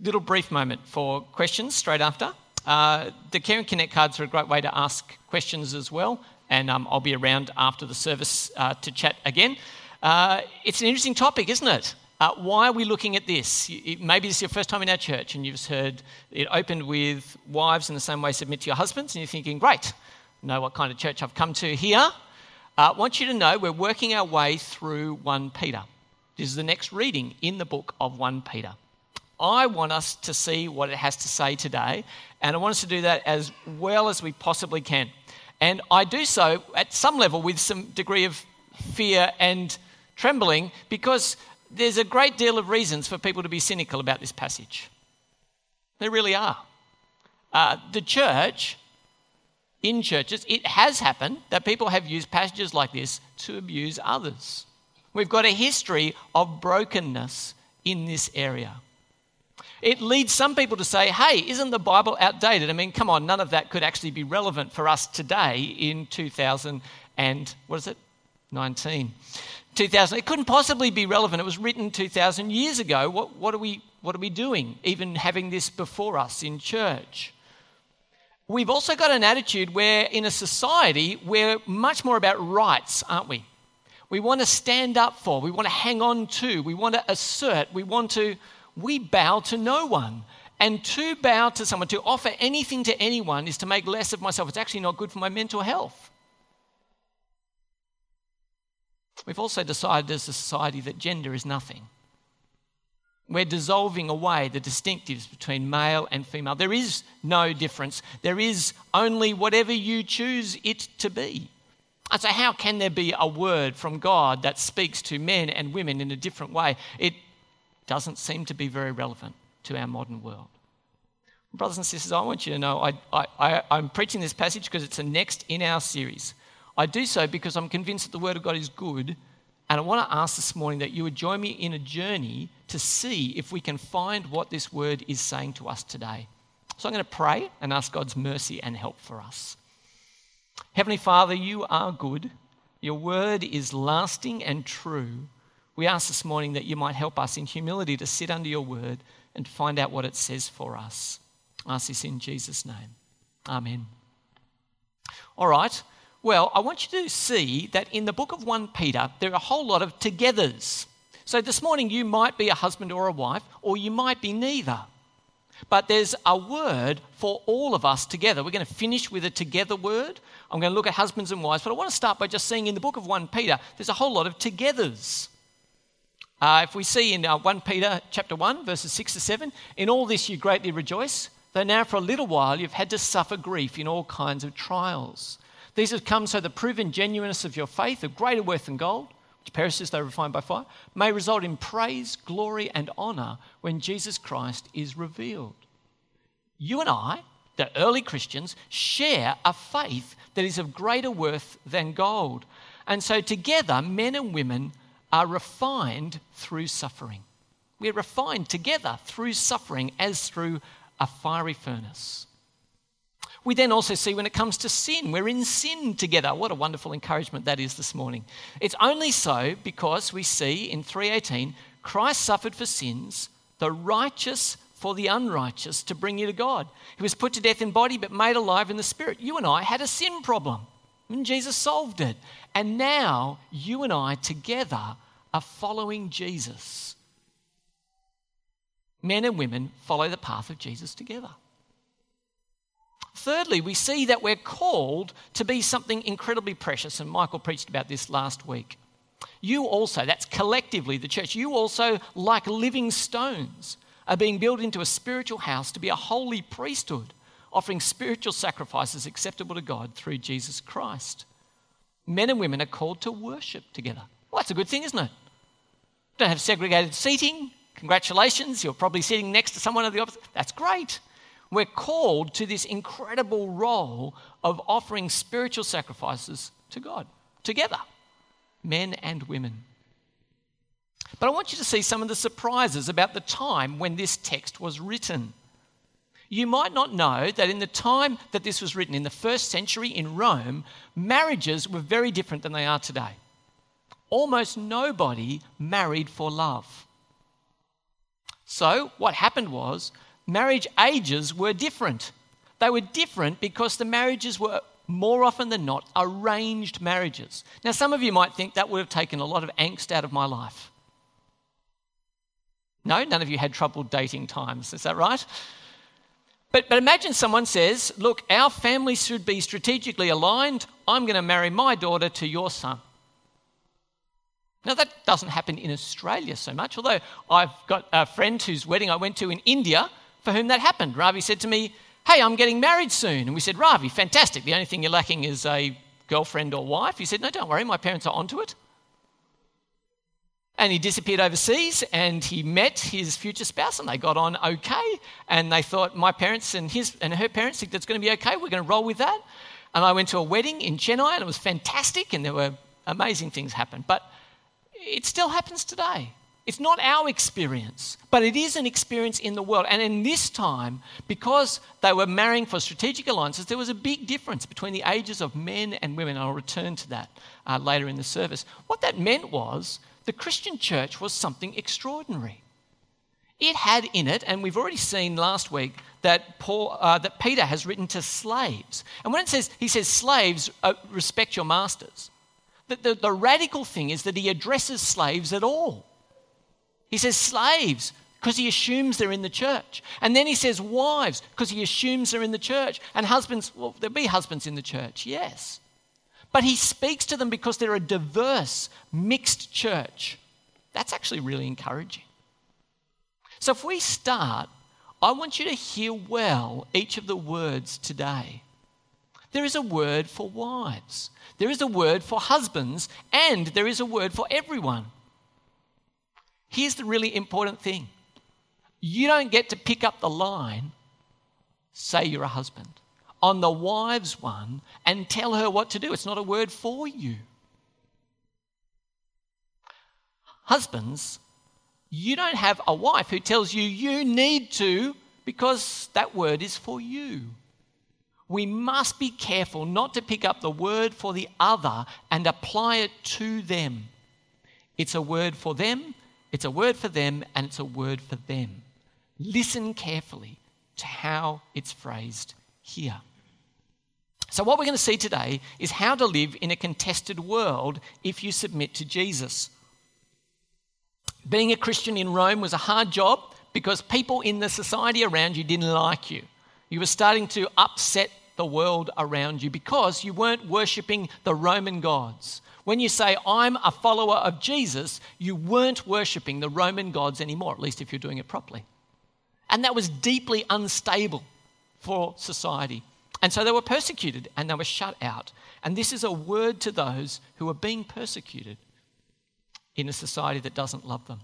Little brief moment for questions straight after. Uh, the Care and Connect cards are a great way to ask questions as well, and um, I'll be around after the service uh, to chat again. Uh, it's an interesting topic, isn't it? Uh, why are we looking at this? Maybe this is your first time in our church and you've heard it opened with wives in the same way submit to your husbands, and you're thinking, great, know what kind of church I've come to here. Uh, I want you to know we're working our way through 1 Peter. This is the next reading in the book of 1 Peter. I want us to see what it has to say today, and I want us to do that as well as we possibly can. And I do so at some level with some degree of fear and trembling because there's a great deal of reasons for people to be cynical about this passage. There really are. Uh, the church, in churches, it has happened that people have used passages like this to abuse others. We've got a history of brokenness in this area. It leads some people to say, hey, isn't the Bible outdated? I mean, come on, none of that could actually be relevant for us today in 2000 and, what is it? 19. 2000. It couldn't possibly be relevant. It was written 2,000 years ago. What, what, are we, what are we doing, even having this before us in church? We've also got an attitude where, in a society, we're much more about rights, aren't we? We want to stand up for, we want to hang on to, we want to assert, we want to we bow to no one. And to bow to someone, to offer anything to anyone, is to make less of myself. It's actually not good for my mental health. We've also decided as a society that gender is nothing. We're dissolving away the distinctives between male and female. There is no difference. There is only whatever you choose it to be. And so, how can there be a word from God that speaks to men and women in a different way? It doesn't seem to be very relevant to our modern world. Brothers and sisters, I want you to know I, I, I, am preaching this passage because it's the next in our series. I do so because I'm convinced that the Word of God is good, and I want to ask this morning that you would join me in a journey to see if we can find what this Word is saying to us today. So I'm going to pray and ask God's mercy and help for us. Heavenly Father, you are good. Your Word is lasting and true. We ask this morning that you might help us in humility to sit under your word and find out what it says for us. I ask this in Jesus' name. Amen. All right. Well, I want you to see that in the book of 1 Peter, there are a whole lot of togethers. So this morning, you might be a husband or a wife, or you might be neither. But there's a word for all of us together. We're going to finish with a together word. I'm going to look at husbands and wives, but I want to start by just saying in the book of 1 Peter, there's a whole lot of togethers. Uh, if we see in uh, 1 Peter chapter 1, verses 6 to 7, in all this you greatly rejoice, though now for a little while you've had to suffer grief in all kinds of trials. These have come so the proven genuineness of your faith, of greater worth than gold, which perishes though refined by fire, may result in praise, glory, and honour when Jesus Christ is revealed. You and I, the early Christians, share a faith that is of greater worth than gold. And so together, men and women are refined through suffering. We're refined together through suffering as through a fiery furnace. We then also see when it comes to sin, we're in sin together. What a wonderful encouragement that is this morning. It's only so because we see in 318 Christ suffered for sins, the righteous for the unrighteous to bring you to God. He was put to death in body but made alive in the spirit. You and I had a sin problem. And Jesus solved it. And now you and I together are following Jesus. Men and women follow the path of Jesus together. Thirdly, we see that we're called to be something incredibly precious, and Michael preached about this last week. You also, that's collectively the church, you also, like living stones, are being built into a spiritual house to be a holy priesthood offering spiritual sacrifices acceptable to God through Jesus Christ. Men and women are called to worship together. Well, that's a good thing, isn't it? Don't have segregated seating. Congratulations, you're probably sitting next to someone of the opposite. That's great. We're called to this incredible role of offering spiritual sacrifices to God together, men and women. But I want you to see some of the surprises about the time when this text was written. You might not know that in the time that this was written, in the first century in Rome, marriages were very different than they are today. Almost nobody married for love. So, what happened was marriage ages were different. They were different because the marriages were more often than not arranged marriages. Now, some of you might think that would have taken a lot of angst out of my life. No, none of you had trouble dating times, is that right? But, but imagine someone says, Look, our families should be strategically aligned. I'm going to marry my daughter to your son. Now, that doesn't happen in Australia so much, although I've got a friend whose wedding I went to in India for whom that happened. Ravi said to me, Hey, I'm getting married soon. And we said, Ravi, fantastic. The only thing you're lacking is a girlfriend or wife. He said, No, don't worry, my parents are onto it. And he disappeared overseas and he met his future spouse and they got on okay. And they thought, my parents and, his, and her parents think that's going to be okay. We're going to roll with that. And I went to a wedding in Chennai and it was fantastic and there were amazing things happened. But it still happens today. It's not our experience, but it is an experience in the world. And in this time, because they were marrying for strategic alliances, there was a big difference between the ages of men and women. I'll return to that uh, later in the service. What that meant was the Christian church was something extraordinary. It had in it, and we've already seen last week that Paul, uh, that Peter has written to slaves. And when it says he says slaves uh, respect your masters, the, the, the radical thing is that he addresses slaves at all. He says slaves because he assumes they're in the church. And then he says wives because he assumes they're in the church. And husbands, well, there'll be husbands in the church, yes. But he speaks to them because they're a diverse, mixed church. That's actually really encouraging. So if we start, I want you to hear well each of the words today. There is a word for wives, there is a word for husbands, and there is a word for everyone. Here's the really important thing you don't get to pick up the line, say you're a husband on the wives one and tell her what to do. It's not a word for you. Husbands, you don't have a wife who tells you you need to because that word is for you. We must be careful not to pick up the word for the other and apply it to them. It's a word for them, it's a word for them, and it's a word for them. Listen carefully to how it's phrased here. So, what we're going to see today is how to live in a contested world if you submit to Jesus. Being a Christian in Rome was a hard job because people in the society around you didn't like you. You were starting to upset the world around you because you weren't worshipping the Roman gods. When you say, I'm a follower of Jesus, you weren't worshipping the Roman gods anymore, at least if you're doing it properly. And that was deeply unstable for society. And so they were persecuted and they were shut out. And this is a word to those who are being persecuted in a society that doesn't love them.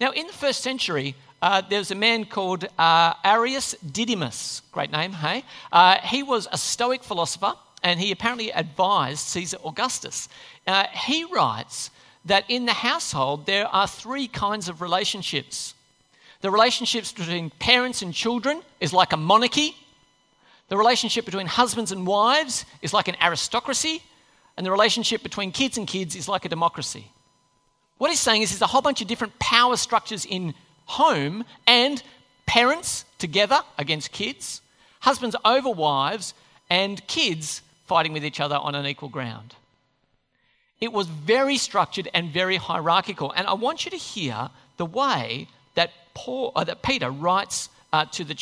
Now, in the first century, uh, there was a man called uh, Arius Didymus. Great name, hey? Uh, he was a Stoic philosopher and he apparently advised Caesar Augustus. Uh, he writes that in the household there are three kinds of relationships. The relationships between parents and children is like a monarchy, the relationship between husbands and wives is like an aristocracy, and the relationship between kids and kids is like a democracy. What he's saying is there's a whole bunch of different power structures in home and parents together against kids, husbands over wives, and kids fighting with each other on an equal ground. It was very structured and very hierarchical. And I want you to hear the way that, Paul, uh, that Peter writes uh, to the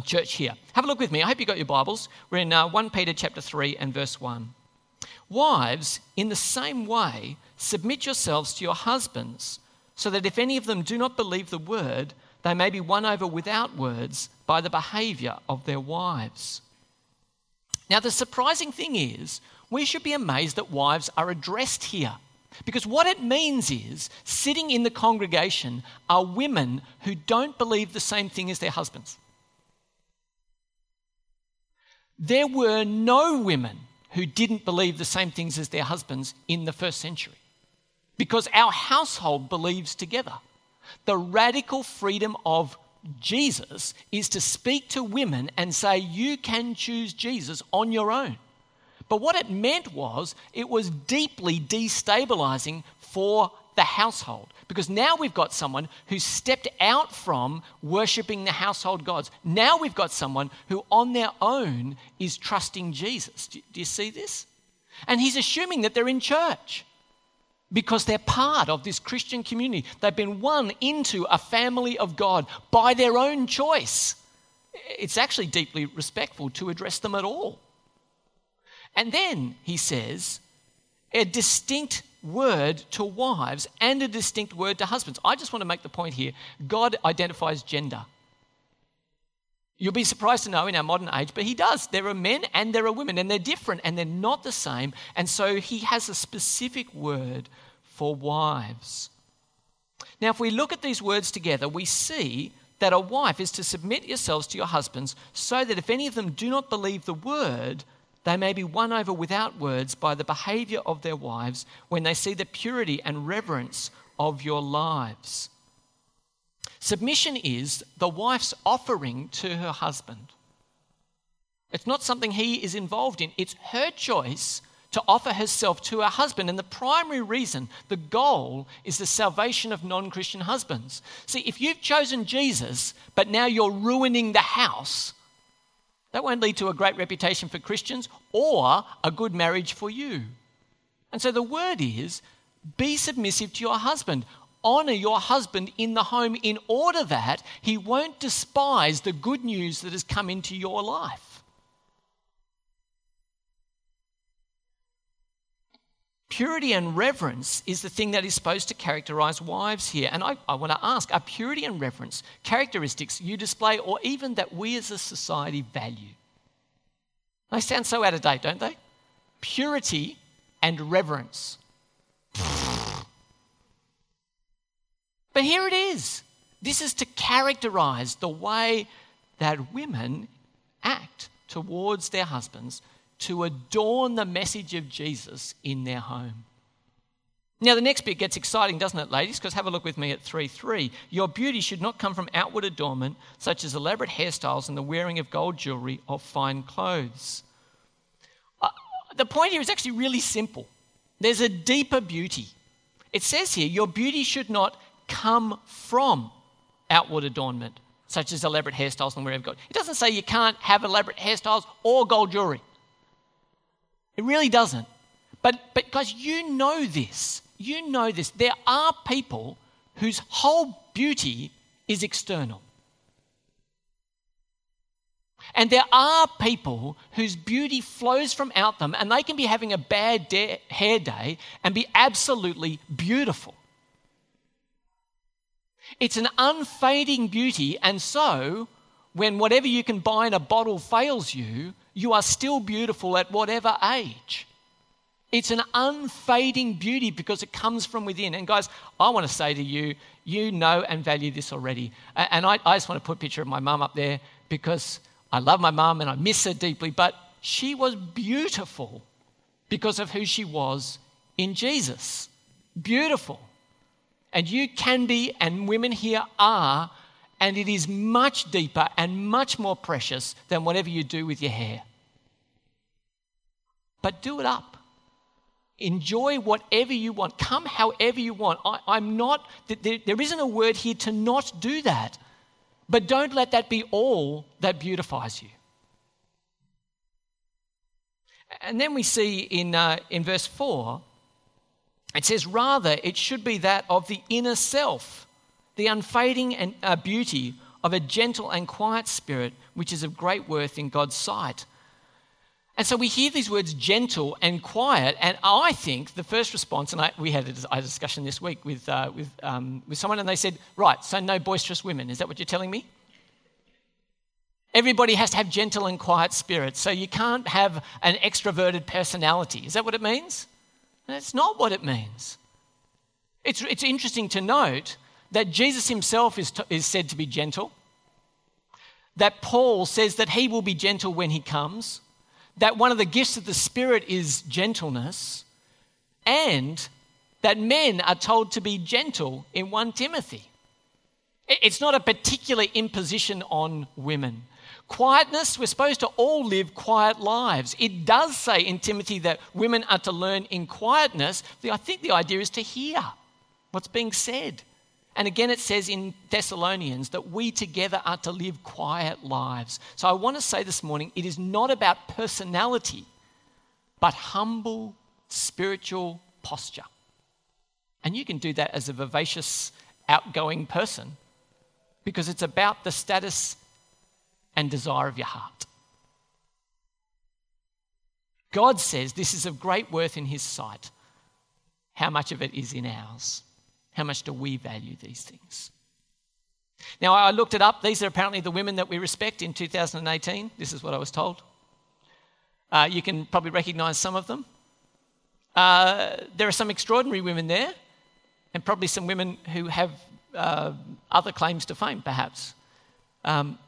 church church here. Have a look with me. I hope you got your Bibles. We're in uh, 1 Peter chapter 3 and verse 1. Wives, in the same way, submit yourselves to your husbands, so that if any of them do not believe the word, they may be won over without words by the behavior of their wives. Now, the surprising thing is, we should be amazed that wives are addressed here. Because what it means is, sitting in the congregation are women who don't believe the same thing as their husbands there were no women who didn't believe the same things as their husbands in the first century because our household believes together. The radical freedom of Jesus is to speak to women and say, You can choose Jesus on your own. But what it meant was, it was deeply destabilizing for the household. Because now we've got someone who stepped out from worshipping the household gods. Now we've got someone who, on their own, is trusting Jesus. Do, do you see this? And he's assuming that they're in church because they're part of this Christian community. They've been won into a family of God by their own choice. It's actually deeply respectful to address them at all. And then he says, a distinct word to wives and a distinct word to husbands. I just want to make the point here God identifies gender. You'll be surprised to know in our modern age, but he does. There are men and there are women, and they're different and they're not the same. And so he has a specific word for wives. Now, if we look at these words together, we see that a wife is to submit yourselves to your husbands so that if any of them do not believe the word, they may be won over without words by the behavior of their wives when they see the purity and reverence of your lives. Submission is the wife's offering to her husband. It's not something he is involved in, it's her choice to offer herself to her husband. And the primary reason, the goal, is the salvation of non Christian husbands. See, if you've chosen Jesus, but now you're ruining the house, that won't lead to a great reputation for Christians or a good marriage for you. And so the word is be submissive to your husband. Honor your husband in the home in order that he won't despise the good news that has come into your life. Purity and reverence is the thing that is supposed to characterize wives here. And I, I want to ask are purity and reverence characteristics you display or even that we as a society value? They sound so out of date, don't they? Purity and reverence. But here it is. This is to characterize the way that women act towards their husbands to adorn the message of Jesus in their home. Now, the next bit gets exciting, doesn't it, ladies? Because have a look with me at 3 3. Your beauty should not come from outward adornment, such as elaborate hairstyles and the wearing of gold jewelry or fine clothes. Uh, the point here is actually really simple. There's a deeper beauty. It says here, your beauty should not come from outward adornment, such as elaborate hairstyles and wearing of gold. It doesn't say you can't have elaborate hairstyles or gold jewelry. It really doesn't. But, but guys, you know this. You know this. There are people whose whole beauty is external. And there are people whose beauty flows from out them, and they can be having a bad de- hair day and be absolutely beautiful. It's an unfading beauty, and so when whatever you can buy in a bottle fails you, you are still beautiful at whatever age. It's an unfading beauty because it comes from within. And guys, I want to say to you, you know and value this already. And I, I just want to put a picture of my mum up there because I love my mum and I miss her deeply, but she was beautiful because of who she was in Jesus. Beautiful. And you can be, and women here are, and it is much deeper and much more precious than whatever you do with your hair. But do it up. Enjoy whatever you want. Come however you want. I, am not, there, there isn't a word here to not do that. But don't let that be all that beautifies you. And then we see in, uh, in verse 4, it says, rather, it should be that of the inner self the unfading and, uh, beauty of a gentle and quiet spirit, which is of great worth in God's sight. And so we hear these words gentle and quiet, and I think the first response, and I, we had a, discussion this week with, uh, with, um, with someone, and they said, Right, so no boisterous women. Is that what you're telling me? Everybody has to have gentle and quiet spirits, so you can't have an extroverted personality. Is that what it means? That's not what it means. It's, it's interesting to note that Jesus himself is, to, is said to be gentle, that Paul says that he will be gentle when he comes, that one of the gifts of the Spirit is gentleness, and that men are told to be gentle in 1 Timothy. It's not a particular imposition on women. Quietness, we're supposed to all live quiet lives. It does say in Timothy that women are to learn in quietness. I think the idea is to hear what's being said. And again, it says in Thessalonians that we together are to live quiet lives. So I want to say this morning it is not about personality, but humble spiritual posture. And you can do that as a vivacious, outgoing person because it's about the status and desire of your heart. God says this is of great worth in His sight. How much of it is in ours? How much do we value these things? Now, I looked it up. These are apparently the women that we respect in 2018. This is what I was told. Uh, you can probably recognize some of them. Uh, there are some extraordinary women there, and probably some women who have uh, other claims to fame, perhaps. Um,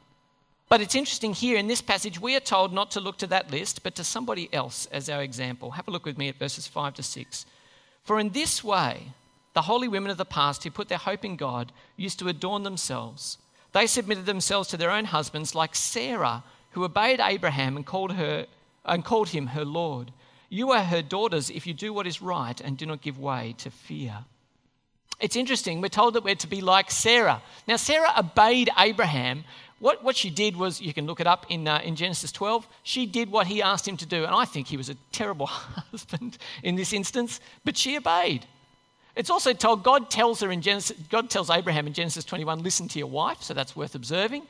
but it's interesting here in this passage, we are told not to look to that list, but to somebody else as our example. Have a look with me at verses 5 to 6. For in this way, the holy women of the past who put their hope in God used to adorn themselves. They submitted themselves to their own husbands, like Sarah, who obeyed Abraham and called, her, and called him her Lord. You are her daughters if you do what is right and do not give way to fear. It's interesting, we're told that we're to be like Sarah. Now, Sarah obeyed Abraham. What, what she did was, you can look it up in, uh, in Genesis 12, she did what he asked him to do. And I think he was a terrible husband in this instance, but she obeyed. It's also told, God tells her in Genesis, God tells Abraham in Genesis 21, listen to your wife, so that's worth observing.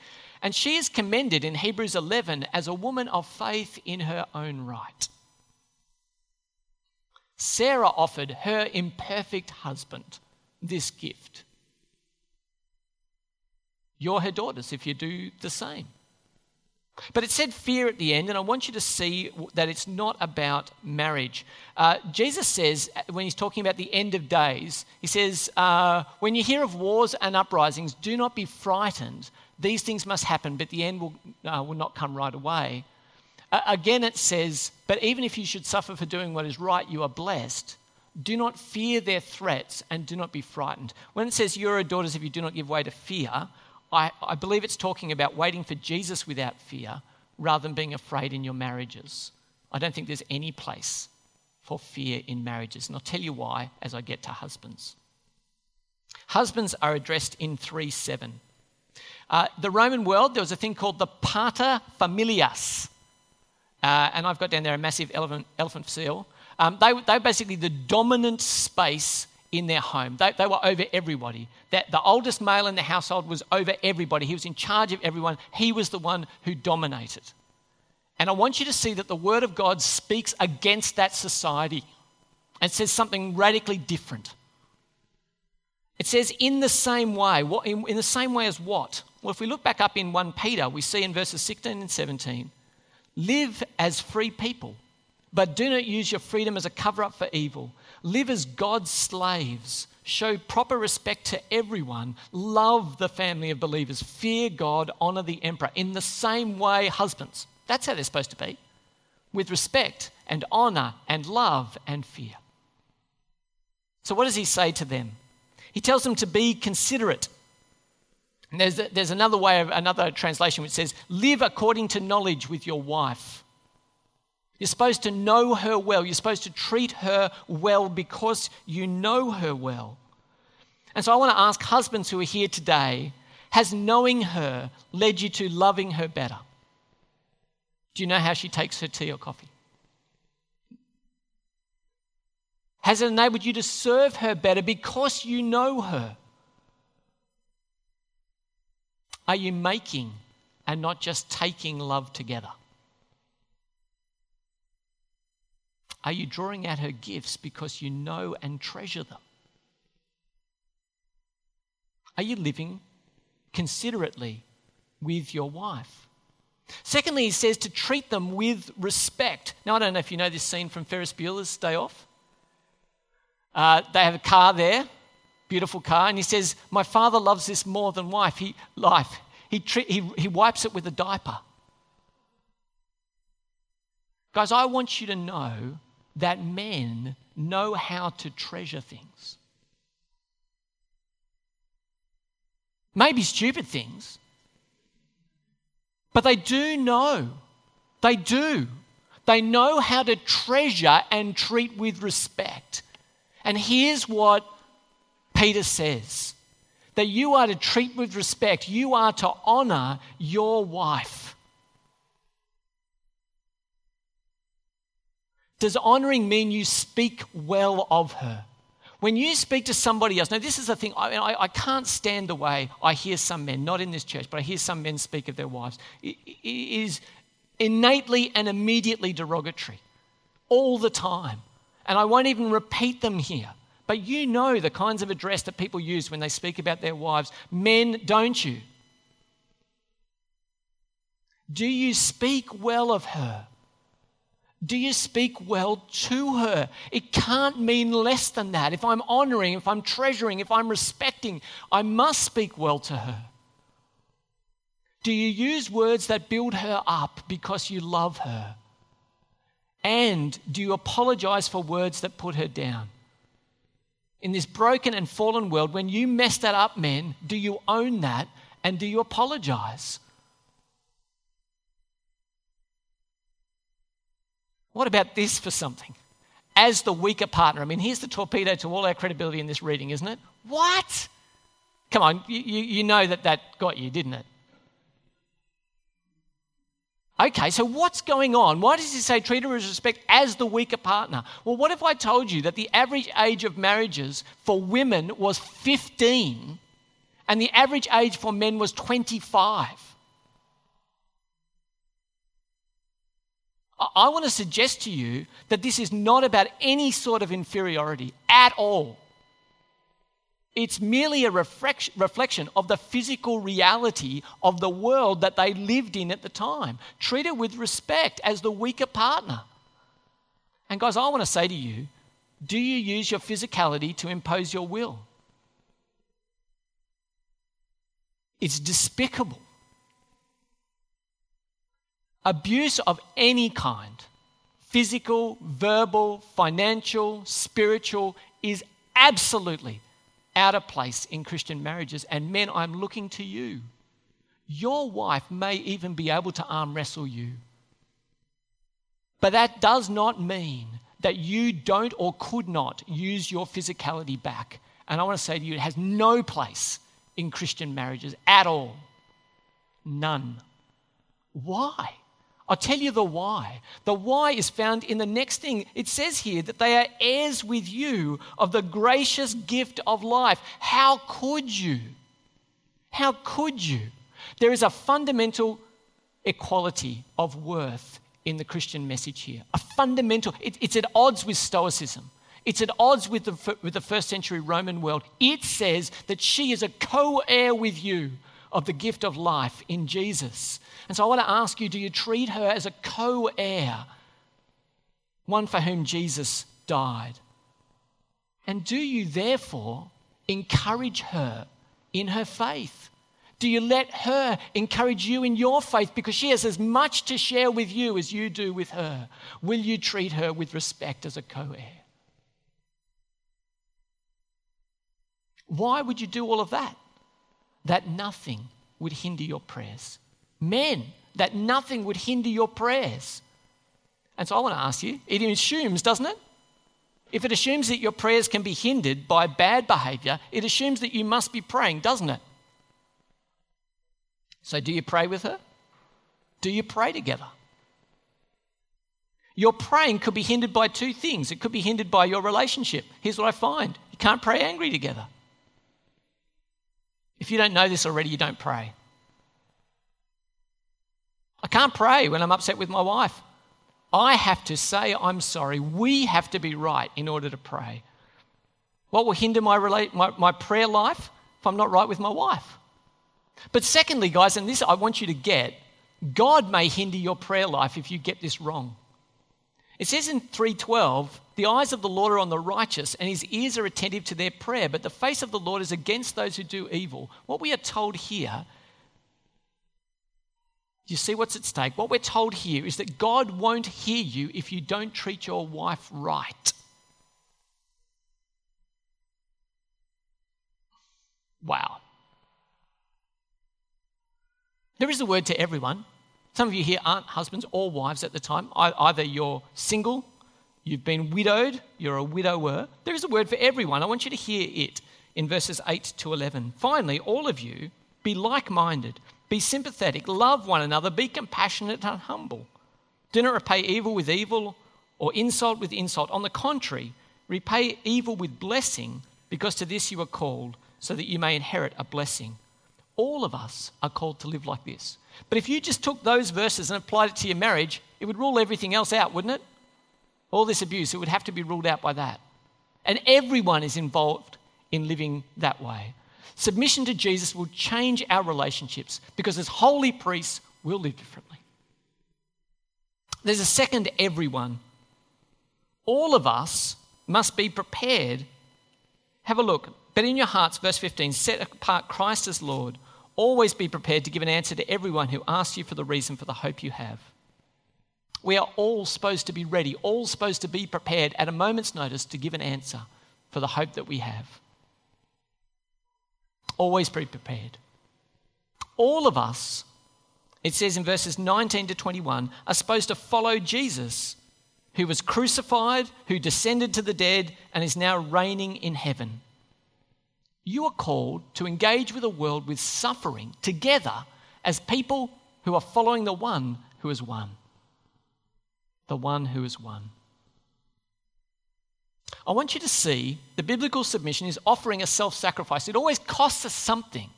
And she is commended in Hebrews 11 as a woman of faith in her own right. Sarah offered her imperfect husband this gift. You're her daughters if you do the same. But it said fear at the end, and I want you to see that it's not about marriage. Uh, Jesus says, uh, when he's talking about the end of days, he says, uh, When you hear of wars and uprisings, do not be frightened. These things must happen, but the end will, uh, will not come right away. Again, it says, But even if you should suffer for doing what is right, you are blessed. Do not fear their threats and do not be frightened. When it says, You're daughters if you do not give way to fear, I, I believe it's talking about waiting for Jesus without fear rather than being afraid in your marriages. I don't think there's any place for fear in marriages. And I'll tell you why as I get to husbands. Husbands are addressed in 3 7. Uh, the Roman world, there was a thing called the pater familias. Uh, and I've got down there a massive elephant, elephant seal. Um, they, they were basically the dominant space in their home. They, they were over everybody. That the oldest male in the household was over everybody. He was in charge of everyone. He was the one who dominated. And I want you to see that the Word of God speaks against that society and says something radically different. It says, in the same way. What, in, in the same way as what? Well, if we look back up in 1 Peter, we see in verses 16 and 17 live as free people, but do not use your freedom as a cover up for evil. Live as God's slaves. Show proper respect to everyone. Love the family of believers. Fear God. Honor the emperor. In the same way, husbands. That's how they're supposed to be. With respect and honor and love and fear. So, what does he say to them? He tells them to be considerate. And there's, there's another way of another translation which says, live according to knowledge with your wife you're supposed to know her well. You're supposed to treat her well because you know her well. And so I want to ask husbands who are here today has knowing her led you to loving her better? Do you know how she takes her tea or coffee? Has it enabled you to serve her better because you know her? Are you making and not just taking love together? Are you drawing out her gifts because you know and treasure them? Are you living considerately with your wife? Secondly, he says to treat them with respect. Now, I don't know if you know this scene from Ferris Bueller's Day Off. Uh, they have a car there, beautiful car, and he says, My father loves this more than wife. He, life. He, tre- he, he wipes it with a diaper. Guys, I want you to know that men know how to treasure things. Maybe stupid things, but they do know. They do. They know how to treasure and treat with respect. And here's what Peter says that you are to treat with respect, you are to honor your wife. Does honoring mean you speak well of her? When you speak to somebody else, now this is the thing, I, I, I, can't stand the way I hear some men, not in this church, but I hear some men speak of their wives. it, it is innately and immediately derogatory all the time. And I won't even repeat them here. But you know the kinds of address that people use when they speak about their wives. Men, don't you? Do you speak well of her? Do you speak well to her? It can't mean less than that. If I'm honoring, if I'm treasuring, if I'm respecting, I must speak well to her. Do you use words that build her up because you love her? And do you apologize for words that put her down? In this broken and fallen world, when you mess that up, men, do you own that and do you apologize? What about this for something? As the weaker partner, I mean, here's the torpedo to all our credibility in this reading, isn't it? What? Come on, you, you know that that got you, didn't it? Okay, so what's going on? Why does he say treat her with respect as the weaker partner? Well, what if I told you that the average age of marriages for women was 15 and the average age for men was 25? I want to suggest to you that this is not about any sort of inferiority at all. It's merely a reflection of the physical reality of the world that they lived in at the time. Treat her with respect as the weaker partner. And, guys, I want to say to you do you use your physicality to impose your will? It's despicable. Abuse of any kind, physical, verbal, financial, spiritual, is absolutely out of place in Christian marriages. And men, I'm looking to you. Your wife may even be able to arm wrestle you. But that does not mean that you don't or could not use your physicality back. And I want to say to you, it has no place in Christian marriages at all. None. Why? I'll tell you the why. The why is found in the next thing. It says here that they are heirs with you of the gracious gift of life. How could you? How could you? There is a fundamental equality of worth in the Christian message here. A fundamental, it, it's at odds with Stoicism. It's at odds with the, with the first century Roman world. It says that she is a co heir with you of the gift of life in Jesus. And so I want to ask you do you treat her as a co heir, one for whom Jesus died? And do you therefore encourage her in her faith? Do you let her encourage you in your faith because she has as much to share with you as you do with her? Will you treat her with respect as a co heir? Why would you do all of that? That nothing would hinder your prayers men, that nothing would hinder your prayers. And so I want to ask you it assumes, doesn't it? If it assumes that your prayers can be hindered by bad behavior, it assumes that you must be praying, doesn't it? So, do you pray with her? Do you pray together? Your praying could be hindered by two things. It could be hindered by your relationship. Here's what I find you can't pray angry together. If you don't know this already, you don't pray. I can't pray when I'm upset with my wife. I have to say I'm sorry. We have to be right in order to pray. What will hinder my, relate, my, my prayer life if I'm not right with my wife? But secondly, guys, and this I want you to get, God may hinder your prayer life if you get this wrong. It says in 312, the eyes of the Lord are on the righteous, and his ears are attentive to their prayer, but the face of the Lord is against those who do evil. What we are told here you see what's at stake? What we're told here is that God won't hear you if you don't treat your wife right. Wow. There is a word to everyone. Some of you here aren't husbands or wives at the time. Either you're single, you've been widowed, you're a widower. There is a word for everyone. I want you to hear it. in verses 8 to 11. Finally, all of you, be like minded, be sympathetic, love one another, be compassionate and humble. Do not repay evil with evil or insult with insult. On the contrary, repay evil with blessing, because to this you are called, so that you may inherit a blessing. All of us are called to live like this. But if you just took those verses and applied it to your marriage, it would rule everything else out, wouldn't it? All this abuse, it would have to be ruled out by that. And everyone is involved in living that way. Submission to Jesus will change our relationships because as holy priests, we'll live differently. There's a second everyone. All of us must be prepared. Have a look. But in your hearts, verse 15, set apart Christ as Lord. Always be prepared to give an answer to everyone who asks you for the reason for the hope you have. We are all supposed to be ready, all supposed to be prepared at a moment's notice to give an answer for the hope that we have. Always be prepared. All of us, it says in verses 19 to 21, are supposed to follow Jesus, who was crucified, who descended to the dead, and is now reigning in heaven. You are called to engage with a world with suffering together as people who are following the one who is one. The one who is one. I want you to see the biblical submission is offering a self sacrifice. It always costs us something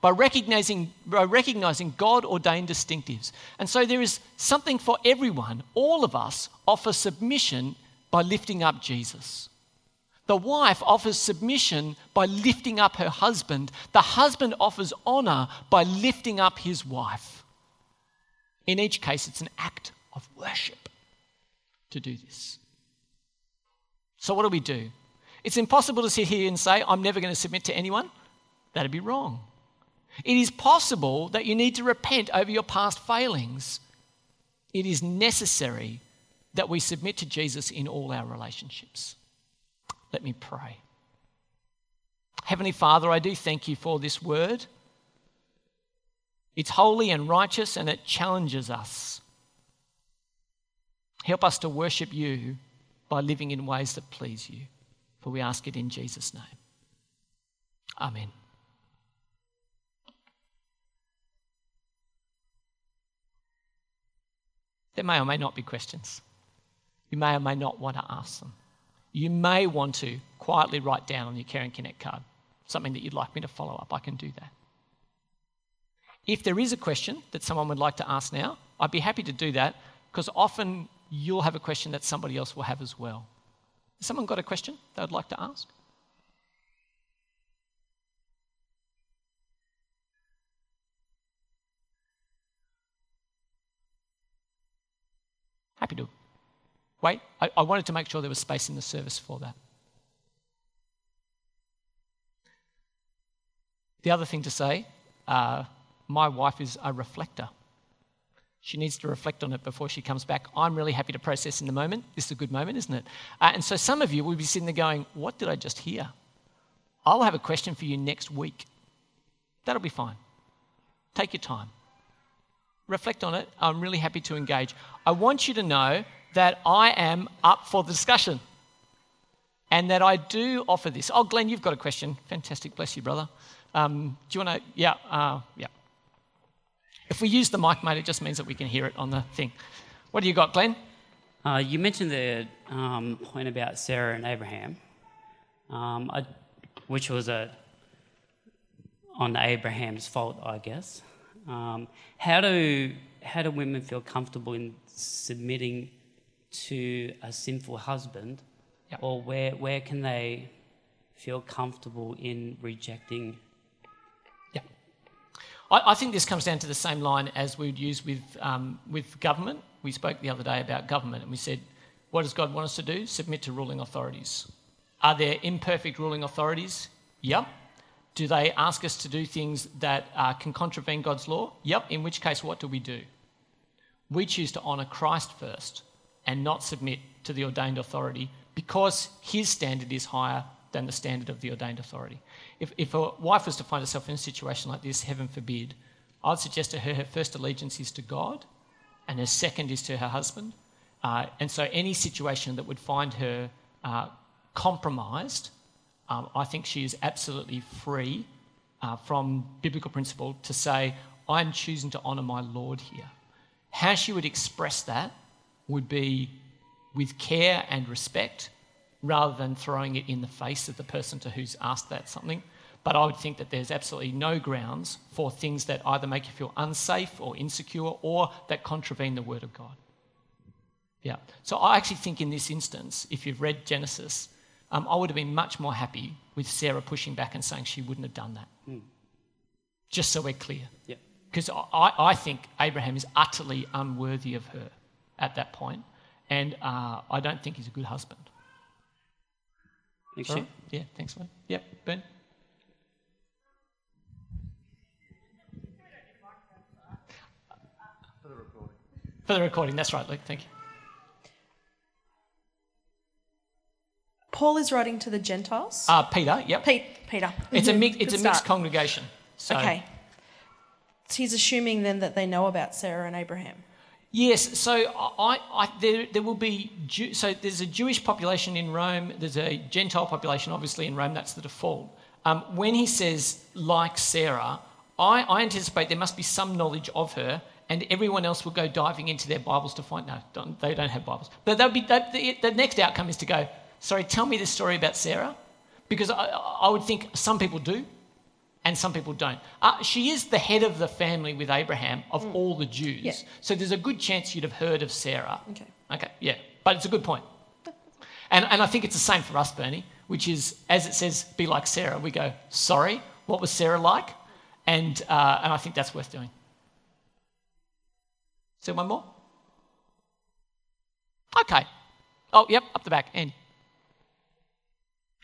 by recognizing, by recognizing God ordained distinctives. And so there is something for everyone. All of us offer submission by lifting up Jesus. The wife offers submission by lifting up her husband. The husband offers honor by lifting up his wife. In each case, it's an act of worship to do this. So, what do we do? It's impossible to sit here and say, I'm never going to submit to anyone. That'd be wrong. It is possible that you need to repent over your past failings. It is necessary that we submit to Jesus in all our relationships. Let me pray. Heavenly Father, I do thank you for this word. It's holy and righteous and it challenges us. Help us to worship you by living in ways that please you. For we ask it in Jesus' name. Amen. There may or may not be questions. You may or may not want to ask them you may want to quietly write down on your Care and Connect card something that you'd like me to follow up. I can do that. If there is a question that someone would like to ask now, I'd be happy to do that because often you'll have a question that somebody else will have as well. Has someone got a question they would like to ask? Happy to Wait, I, I wanted to make sure there was space in the service for that. The other thing to say uh, my wife is a reflector. She needs to reflect on it before she comes back. I'm really happy to process in the moment. This is a good moment, isn't it? Uh, and so some of you will be sitting there going, What did I just hear? I'll have a question for you next week. That'll be fine. Take your time. Reflect on it. I'm really happy to engage. I want you to know that I am up for the discussion and that I do offer this. Oh, Glenn, you've got a question. Fantastic. Bless you, brother. Um, do you want to? Yeah, uh, yeah. If we use the mic, mate, it just means that we can hear it on the thing. What do you got, Glenn? Uh, you mentioned the um, point about Sarah and Abraham, um, I, which was a, on Abraham's fault, I guess. Um, how do how do women feel comfortable in submitting to a sinful husband, or where where can they feel comfortable in rejecting? Yeah, I, I think this comes down to the same line as we would use with um, with government. We spoke the other day about government, and we said, what does God want us to do? Submit to ruling authorities. Are there imperfect ruling authorities? Yep. Do they ask us to do things that uh, can contravene God's law? Yep. In which case, what do we do? We choose to honour Christ first and not submit to the ordained authority because his standard is higher than the standard of the ordained authority. If, if a wife was to find herself in a situation like this, heaven forbid, I'd suggest to her her first allegiance is to God and her second is to her husband. Uh, and so any situation that would find her uh, compromised Um, I think she is absolutely free uh, from biblical principle to say, I'm choosing to honour my Lord here. How she would express that would be with care and respect rather than throwing it in the face of the person to who's asked that something. But I would think that there's absolutely no grounds for things that either make you feel unsafe or insecure or that contravene the Word of God. Yeah. So I actually think in this instance, if you've read Genesis, um, I would have been much more happy with Sarah pushing back and saying she wouldn't have done that. Mm. Just so we're clear. Yeah. Because I, I think Abraham is utterly unworthy of her at that point, and uh, I don't think he's a good husband. Thanks, right? Yeah, thanks, mate. Yep, Ben. For the recording, For the recording, that's right, Luke. Thank you. Paul is writing to the Gentiles. Uh, Peter, yep. Pete, Peter. It's mm-hmm. a, mix, it's a mixed congregation. So. Okay. So he's assuming then that they know about Sarah and Abraham. Yes, so I, I, there, there will be, Jew, so there's a Jewish population in Rome, there's a Gentile population obviously in Rome, that's the default. Um, when he says, like Sarah, I, I anticipate there must be some knowledge of her and everyone else will go diving into their Bibles to find. No, don't, they don't have Bibles. But be that, the, the, next outcome is to go. Sorry, tell me the story about Sarah, because I, I would think some people do, and some people don't. Uh, she is the head of the family with Abraham of mm. all the Jews, yeah. so there's a good chance you'd have heard of Sarah. Okay. Okay. Yeah, but it's a good point. And, and I think it's the same for us, Bernie, which is, as it says, be like Sarah. We go, sorry, what was Sarah like? And, uh, and I think that's worth doing. Say one more? Okay. Oh, yep, up the back. Andy.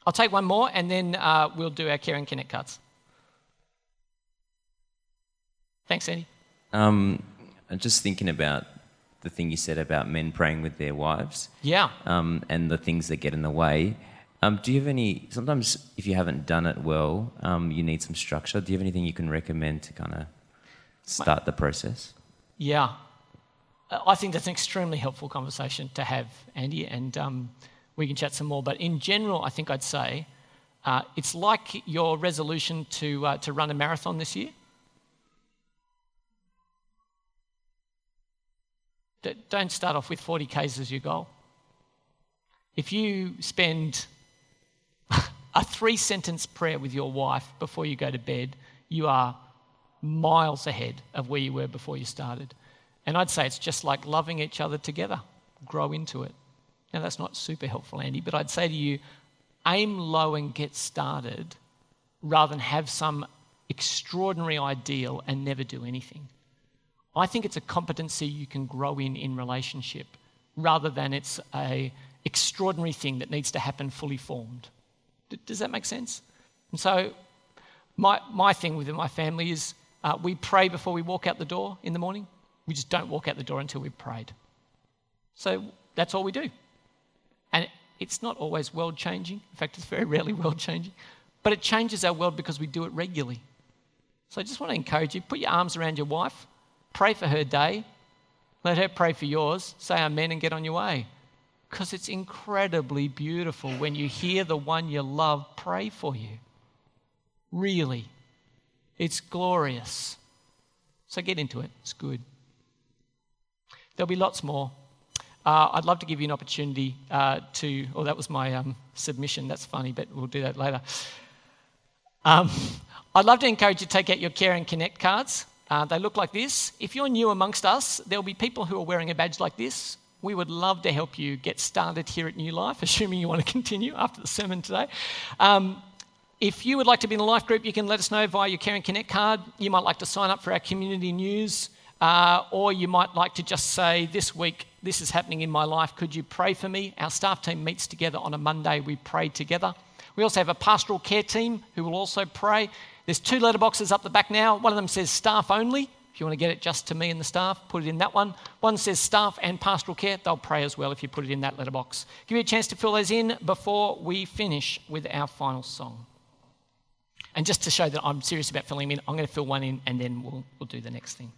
I'll take one more and then uh, we'll do our Care and Connect cards. Thanks, Andy. Um, I'm just thinking about the thing you said about men praying with their wives. Yeah. Um, and the things that get in the way. Um, do you have any, sometimes if you haven't done it well, um, you need some structure. Do you have anything you can recommend to kind of start the process? Yeah. I think that's an extremely helpful conversation to have, Andy, and um, we can chat some more. But in general, I think I'd say uh, it's like your resolution to, uh, to run a marathon this year. Don't start off with 40 Ks as your goal. If you spend a three sentence prayer with your wife before you go to bed, you are miles ahead of where you were before you started. And I'd say it's just like loving each other together, grow into it. Now, that's not super helpful, Andy, but I'd say to you aim low and get started rather than have some extraordinary ideal and never do anything. I think it's a competency you can grow in in relationship rather than it's a extraordinary thing that needs to happen fully formed. Does that make sense? And so, my, my thing within my family is uh, we pray before we walk out the door in the morning. We just don't walk out the door until we've prayed. So that's all we do. And it's not always world changing. In fact, it's very rarely world changing. But it changes our world because we do it regularly. So I just want to encourage you put your arms around your wife, pray for her day, let her pray for yours, say amen, and get on your way. Because it's incredibly beautiful when you hear the one you love pray for you. Really. It's glorious. So get into it. It's good. There'll be lots more. Uh, I'd love to give you an opportunity uh, to, oh, that was my um, submission. That's funny, but we'll do that later. Um, I'd love to encourage you to take out your Care and Connect cards. Uh, they look like this. If you're new amongst us, there'll be people who are wearing a badge like this. We would love to help you get started here at New Life, assuming you want to continue after the sermon today. Um, if you would like to be in a life group, you can let us know via your Care and Connect card. You might like to sign up for our community news. Uh, or you might like to just say, This week, this is happening in my life. Could you pray for me? Our staff team meets together on a Monday. We pray together. We also have a pastoral care team who will also pray. There's two letterboxes up the back now. One of them says staff only. If you want to get it just to me and the staff, put it in that one. One says staff and pastoral care. They'll pray as well if you put it in that letterbox. Give you a chance to fill those in before we finish with our final song. And just to show that I'm serious about filling them in, I'm going to fill one in and then we'll, we'll do the next thing.